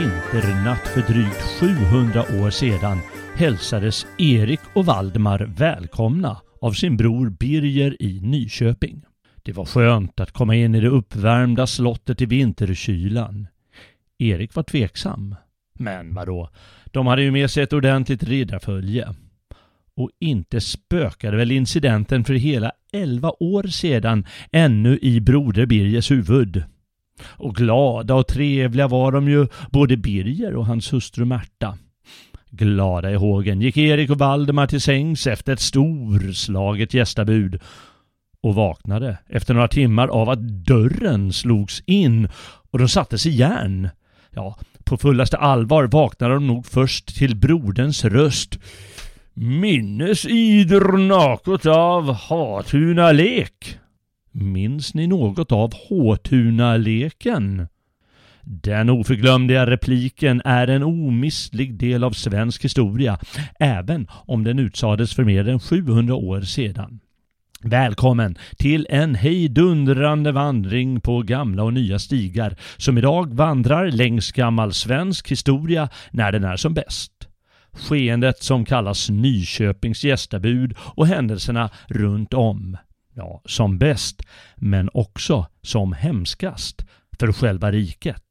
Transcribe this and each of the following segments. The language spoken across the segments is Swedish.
Vinternatt för drygt 700 år sedan hälsades Erik och Valdemar välkomna av sin bror Birger i Nyköping. Det var skönt att komma in i det uppvärmda slottet i vinterkylan. Erik var tveksam. Men vadå, de hade ju med sig ett ordentligt riddarfölje. Och inte spökade väl incidenten för hela elva år sedan ännu i broder Birgers huvud. Och glada och trevliga var de ju, både Birger och hans hustru Märta. Glada i hågen gick Erik och Valdemar till sängs efter ett storslaget gästabud och vaknade efter några timmar av att dörren slogs in och de sattes i järn. Ja, på fullaste allvar vaknade de nog först till broderns röst. Minnes ider naket av Hatuna lek? Minns ni något av Håtuna-leken? Den oförglömliga repliken är en omistlig del av svensk historia, även om den utsades för mer än 700 år sedan. Välkommen till en hejdundrande vandring på gamla och nya stigar som idag vandrar längs gammal svensk historia när den är som bäst. Skeendet som kallas Nyköpings gästabud och händelserna runt om. Ja, som bäst, men också som hemskast för själva riket.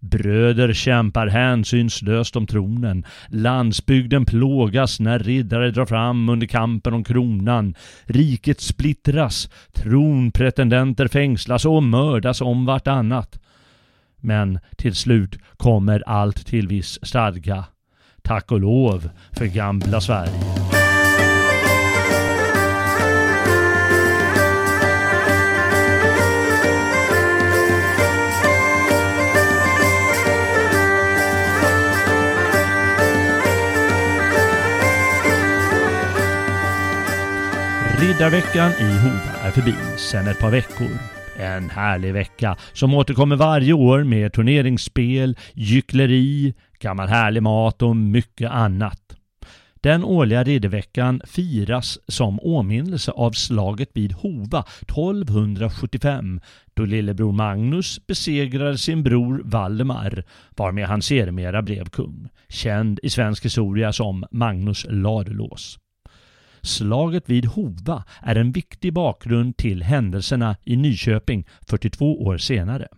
Bröder kämpar hänsynslöst om tronen. Landsbygden plågas när riddare drar fram under kampen om kronan. Riket splittras. Tronpretendenter fängslas och mördas om vartannat. Men till slut kommer allt till viss stadga. Tack och lov för gamla Sverige. Riddarveckan i Hova är förbi sedan ett par veckor. En härlig vecka som återkommer varje år med turneringsspel, gyckleri, gammal härlig mat och mycket annat. Den årliga ridderveckan firas som åminnelse av slaget vid Hova 1275 då lillebror Magnus besegrade sin bror Valdemar varmed han sedermera blev kung, känd i svensk historia som Magnus Ladulås. Slaget vid Hova är en viktig bakgrund till händelserna i Nyköping 42 år senare.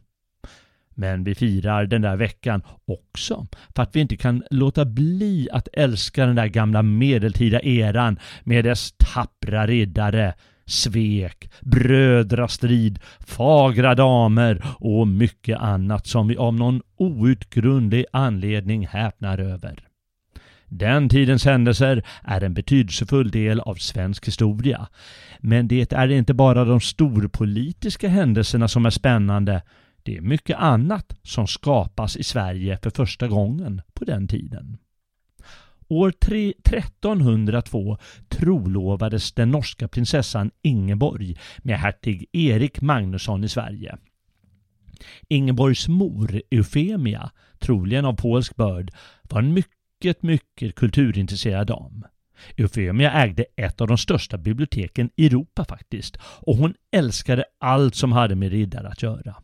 Men vi firar den där veckan också för att vi inte kan låta bli att älska den där gamla medeltida eran med dess tappra riddare, svek, brödrastrid, fagra damer och mycket annat som vi av någon outgrundlig anledning häpnar över. Den tidens händelser är en betydelsefull del av svensk historia. Men det är inte bara de storpolitiska händelserna som är spännande. Det är mycket annat som skapas i Sverige för första gången på den tiden. År 1302 trolovades den norska prinsessan Ingeborg med hertig Erik Magnusson i Sverige. Ingeborgs mor Eufemia, troligen av polsk börd, var en mycket mycket, mycket kulturintresserad dam. Eufemia ägde ett av de största biblioteken i Europa faktiskt och hon älskade allt som hade med riddare att göra.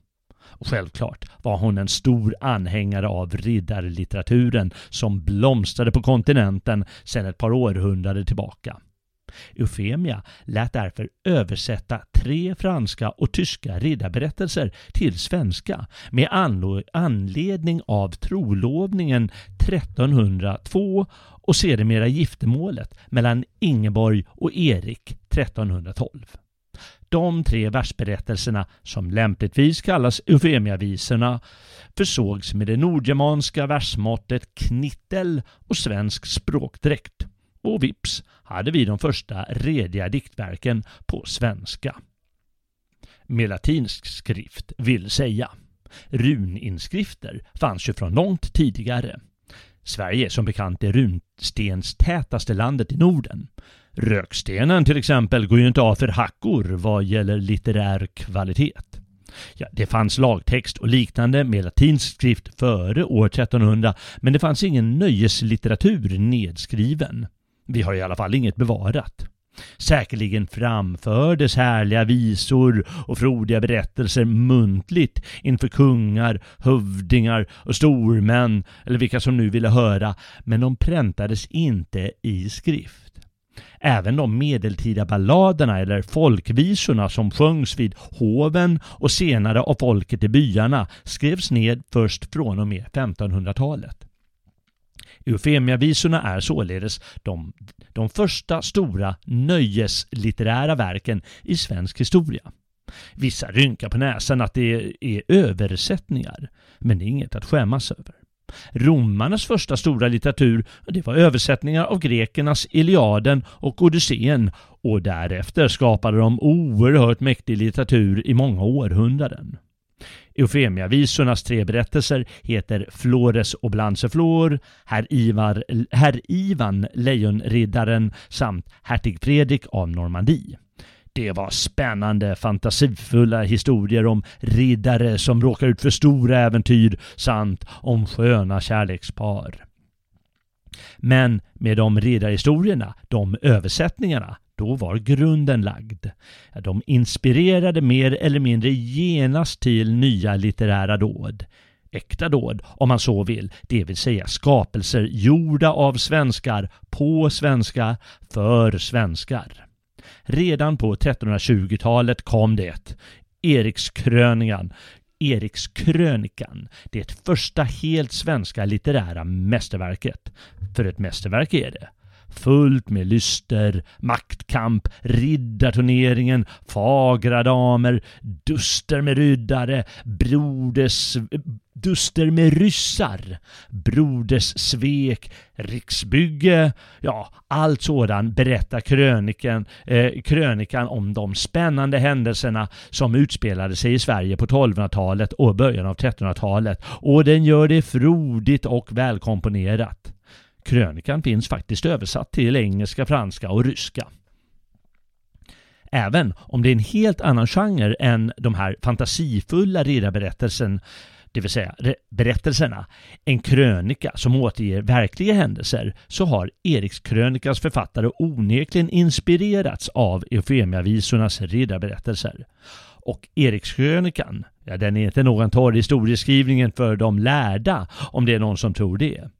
Och självklart var hon en stor anhängare av riddarlitteraturen som blomstrade på kontinenten sedan ett par århundraden tillbaka. Eufemia lät därför översätta tre franska och tyska riddarberättelser till svenska med anledning av trolovningen 1302 och sedermera giftermålet mellan Ingeborg och Erik 1312. De tre versberättelserna, som lämpligtvis kallas Eufemiavisorna, försågs med det nordgermanska versmåttet knittel och svensk språkdräkt. Och vips hade vi de första rediga diktverken på svenska. Med latinsk skrift vill säga. Runinskrifter fanns ju från långt tidigare. Sverige är som bekant det runstenstätaste landet i Norden. Rökstenen till exempel går ju inte av för hackor vad gäller litterär kvalitet. Ja, det fanns lagtext och liknande med latinsk skrift före år 1300 men det fanns ingen nöjeslitteratur nedskriven. Vi har i alla fall inget bevarat. Säkerligen framfördes härliga visor och frodiga berättelser muntligt inför kungar, hövdingar och stormän eller vilka som nu ville höra, men de präntades inte i skrift. Även de medeltida balladerna eller folkvisorna som sjöngs vid hoven och senare av folket i byarna skrevs ned först från och med 1500-talet. Eufemiavisorna är således de, de första stora nöjeslitterära verken i svensk historia. Vissa rynkar på näsan att det är översättningar, men det är inget att skämmas över. Romarnas första stora litteratur det var översättningar av grekernas Iliaden och Odysseen och därefter skapade de oerhört mäktig litteratur i många århundraden. Eufemiavisornas tre berättelser heter Flores och Blanseflor, Herr, Ivar, Herr Ivan Lejonriddaren samt Hertig Fredrik av Normandie. Det var spännande, fantasifulla historier om riddare som råkar ut för stora äventyr samt om sköna kärlekspar. Men med de riddarhistorierna, de översättningarna, då var grunden lagd. De inspirerade mer eller mindre genast till nya litterära dåd. Äkta dåd, om man så vill, det vill säga skapelser gjorda av svenskar, på svenska, för svenskar. Redan på 1320-talet kom det. Erikskrönikan, Erikskrönikan, det första helt svenska litterära mästerverket. För ett mästerverk är det fullt med lyster, maktkamp, riddarturneringen, fagra damer, duster med ryddare, broders, duster med ryssar, broders svek, riksbygge, ja, allt sådant berättar krönikan, eh, krönikan om de spännande händelserna som utspelade sig i Sverige på 1200-talet och början av 1300-talet och den gör det frodigt och välkomponerat. Krönikan finns faktiskt översatt till engelska, franska och ryska. Även om det är en helt annan genre än de här fantasifulla riddarberättelsen det vill säga berättelserna, en krönika som återger verkliga händelser, så har Erikskrönikans författare onekligen inspirerats av Eufemiavisornas riddarberättelser. Och Erikskrönikan, ja den är inte någon torr historieskrivningen för de lärda, om det är någon som tror det.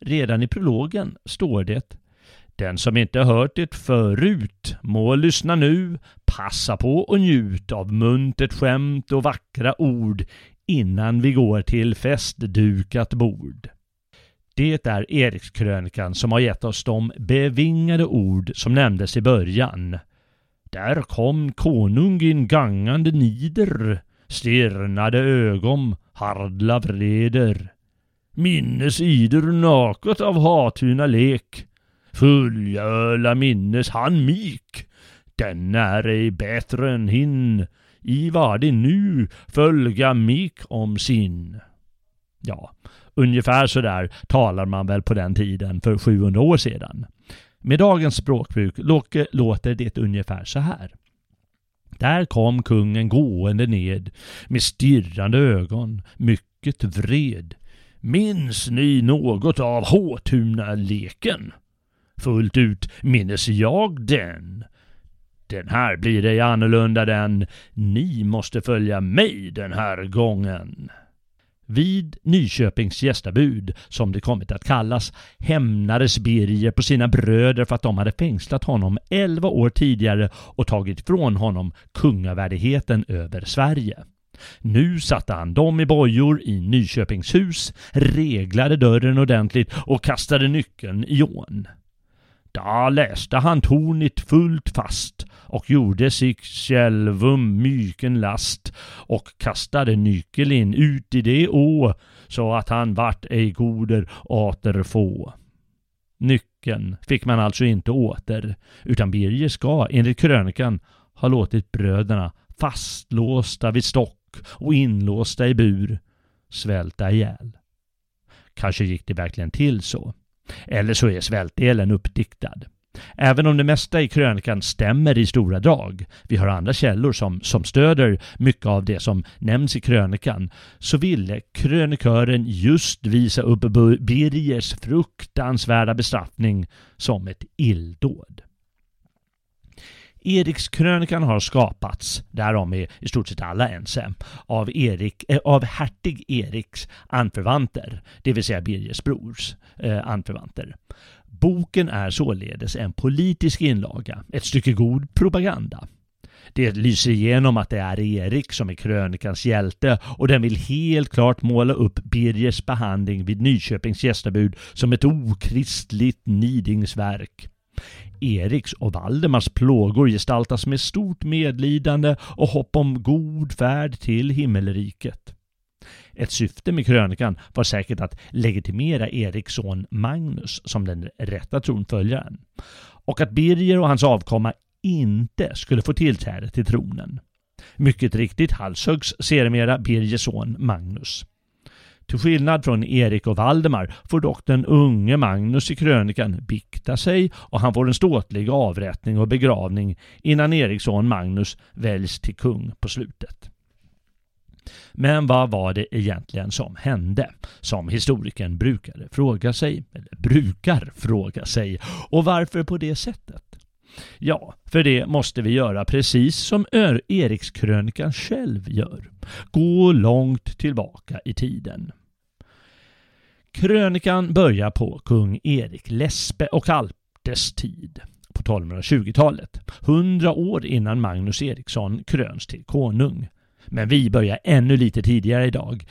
Redan i prologen står det Den som inte hört det förut må lyssna nu, passa på och njut av muntert skämt och vackra ord innan vi går till festdukat bord. Det är Erikskrönikan som har gett oss de bevingade ord som nämndes i början. Där kom konungen gangande nider, stirnade ögon, hardla vreder minnes ider naket av Hatuna lek. Fullgöla minnes han mik, den är ej bättre än hin, i vad det nu följa mik om sin. Ja, ungefär så där talar man väl på den tiden för 700 år sedan. Med dagens språkbruk låter det ungefär så här. Där kom kungen gående ned med stirrande ögon, mycket vred. Minns ni något av Håtuna-leken? Fullt ut minnes jag den. Den här blir ej annorlunda den. Ni måste följa mig den här gången. Vid Nyköpings gästabud, som det kommit att kallas, hämnades Birger på sina bröder för att de hade fängslat honom elva år tidigare och tagit från honom kungavärdigheten över Sverige. Nu satte han dem i bojor i Nyköpingshus, reglade dörren ordentligt och kastade nyckeln i ån. Då läste han tornet fullt fast och gjorde sig självum myken last och kastade nyckeln ut i det å så att han vart ej goder återfå. Nyckeln fick man alltså inte åter, utan Birger ska enligt krönikan ha låtit bröderna fastlåsta vid stock och inlåsta i bur svälta ihjäl. Kanske gick det verkligen till så. Eller så är svältdelen uppdiktad. Även om det mesta i krönikan stämmer i stora drag, vi har andra källor som, som stöder mycket av det som nämns i krönikan, så ville krönikören just visa upp Birgers fruktansvärda bestraffning som ett illdåd. Erikskrönikan har skapats, därom är i stort sett alla ense, av, Erik, eh, av hertig Eriks anförvanter, det vill säga Birgers brors eh, anförvanter. Boken är således en politisk inlaga, ett stycke god propaganda. Det lyser igenom att det är Erik som är krönikans hjälte och den vill helt klart måla upp Birgers behandling vid Nyköpings gästabud som ett okristligt nidingsverk. Eriks och Valdemars plågor gestaltas med stort medlidande och hopp om god färd till himmelriket. Ett syfte med krönikan var säkert att legitimera Eriks son Magnus som den rätta tronföljaren och att Birger och hans avkomma inte skulle få tillträde till tronen. Mycket riktigt halshöggs sedermera Birgers son Magnus. Till skillnad från Erik och Valdemar får dock den unge Magnus i krönikan bikta sig och han får en ståtlig avrättning och begravning innan Eriks son Magnus väljs till kung på slutet. Men vad var det egentligen som hände? Som historikern brukade fråga sig, eller brukar fråga sig, och varför på det sättet? Ja, för det måste vi göra precis som Erikskrönikan själv gör. Gå långt tillbaka i tiden. Krönikan börjar på kung Erik Lespe och Alptes tid på 1220-talet, hundra år innan Magnus Eriksson kröns till konung. Men vi börjar ännu lite tidigare idag.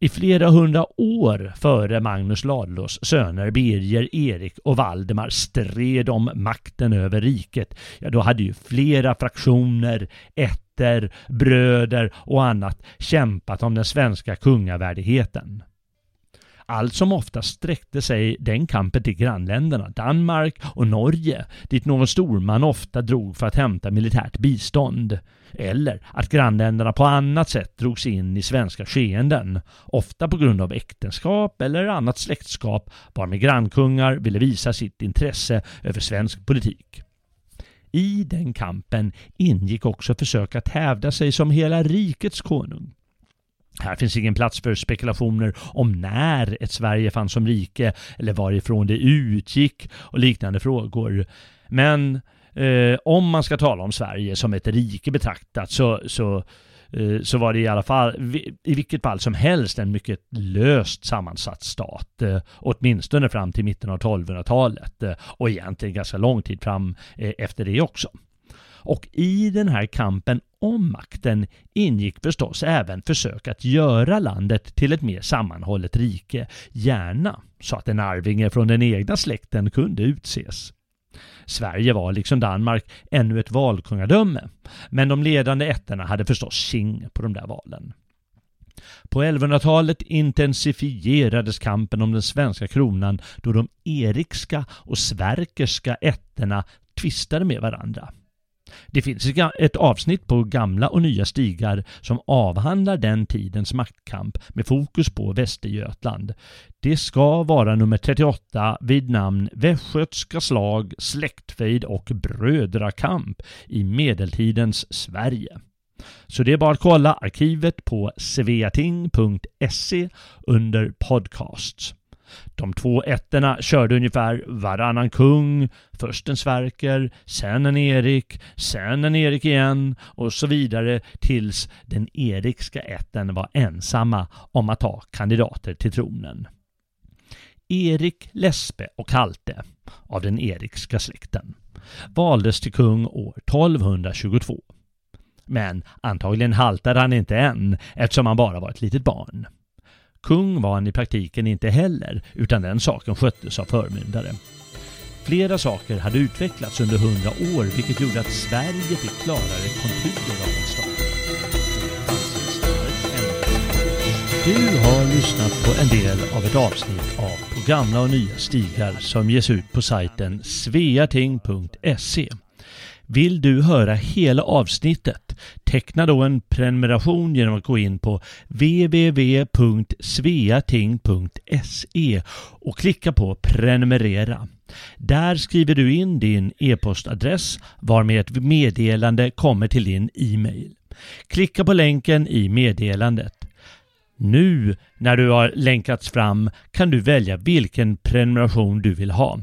I flera hundra år före Magnus Ladulås söner Birger, Erik och Valdemar stred om makten över riket, ja då hade ju flera fraktioner, ätter, bröder och annat kämpat om den svenska kungavärdigheten. Allt som oftast sträckte sig den kampen till grannländerna Danmark och Norge dit någon storman ofta drog för att hämta militärt bistånd. Eller att grannländerna på annat sätt drogs in i svenska skeenden, ofta på grund av äktenskap eller annat släktskap varmed grannkungar ville visa sitt intresse över svensk politik. I den kampen ingick också försök att hävda sig som hela rikets konung. Här finns ingen plats för spekulationer om när ett Sverige fanns som rike eller varifrån det utgick och liknande frågor. Men eh, om man ska tala om Sverige som ett rike betraktat så, så, eh, så var det i alla fall, i vilket fall som helst, en mycket löst sammansatt stat. Eh, åtminstone fram till mitten av 1200-talet eh, och egentligen ganska lång tid fram eh, efter det också. Och i den här kampen om makten ingick förstås även försök att göra landet till ett mer sammanhållet rike, gärna så att en arvinge från den egna släkten kunde utses. Sverige var liksom Danmark ännu ett valkungadöme, men de ledande ätterna hade förstås sing på de där valen. På 1100-talet intensifierades kampen om den svenska kronan då de erikska och sverkerska ätterna tvistade med varandra. Det finns ett avsnitt på gamla och nya stigar som avhandlar den tidens maktkamp med fokus på Västergötland. Det ska vara nummer 38 vid namn Västgötska slag, släktfejd och brödrakamp i medeltidens Sverige. Så det är bara att kolla arkivet på sveating.se under podcasts. De två ettorna körde ungefär varannan kung, först en Sverker, sen en Erik, sen en Erik igen och så vidare tills den erikska ätten var ensamma om att ha kandidater till tronen. Erik Lespe och Halte av den erikska släkten valdes till kung år 1222. Men antagligen haltade han inte än eftersom han bara var ett litet barn. Kung var han i praktiken inte heller, utan den saken sköttes av förmyndare. Flera saker hade utvecklats under hundra år vilket gjorde att Sverige fick klarare konturer av en stat. Du har lyssnat på en del av ett avsnitt av På gamla och nya stigar som ges ut på sajten sveating.se. Vill du höra hela avsnittet? Teckna då en prenumeration genom att gå in på www.sveating.se och klicka på prenumerera. Där skriver du in din e-postadress varmed ett meddelande kommer till din e-mail. Klicka på länken i meddelandet. Nu när du har länkats fram kan du välja vilken prenumeration du vill ha.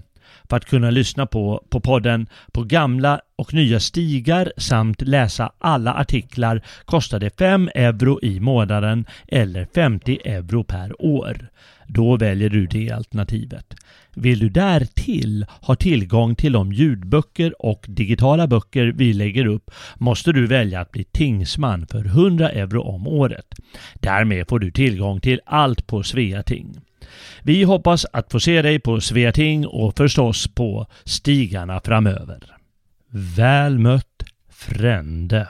För att kunna lyssna på, på podden på gamla och nya stigar samt läsa alla artiklar kostar det 5 euro i månaden eller 50 euro per år. Då väljer du det alternativet. Vill du därtill ha tillgång till de ljudböcker och digitala böcker vi lägger upp måste du välja att bli tingsman för 100 euro om året. Därmed får du tillgång till allt på Sveating. Vi hoppas att få se dig på Sveating och förstås på stigarna framöver. Väl mött Frände.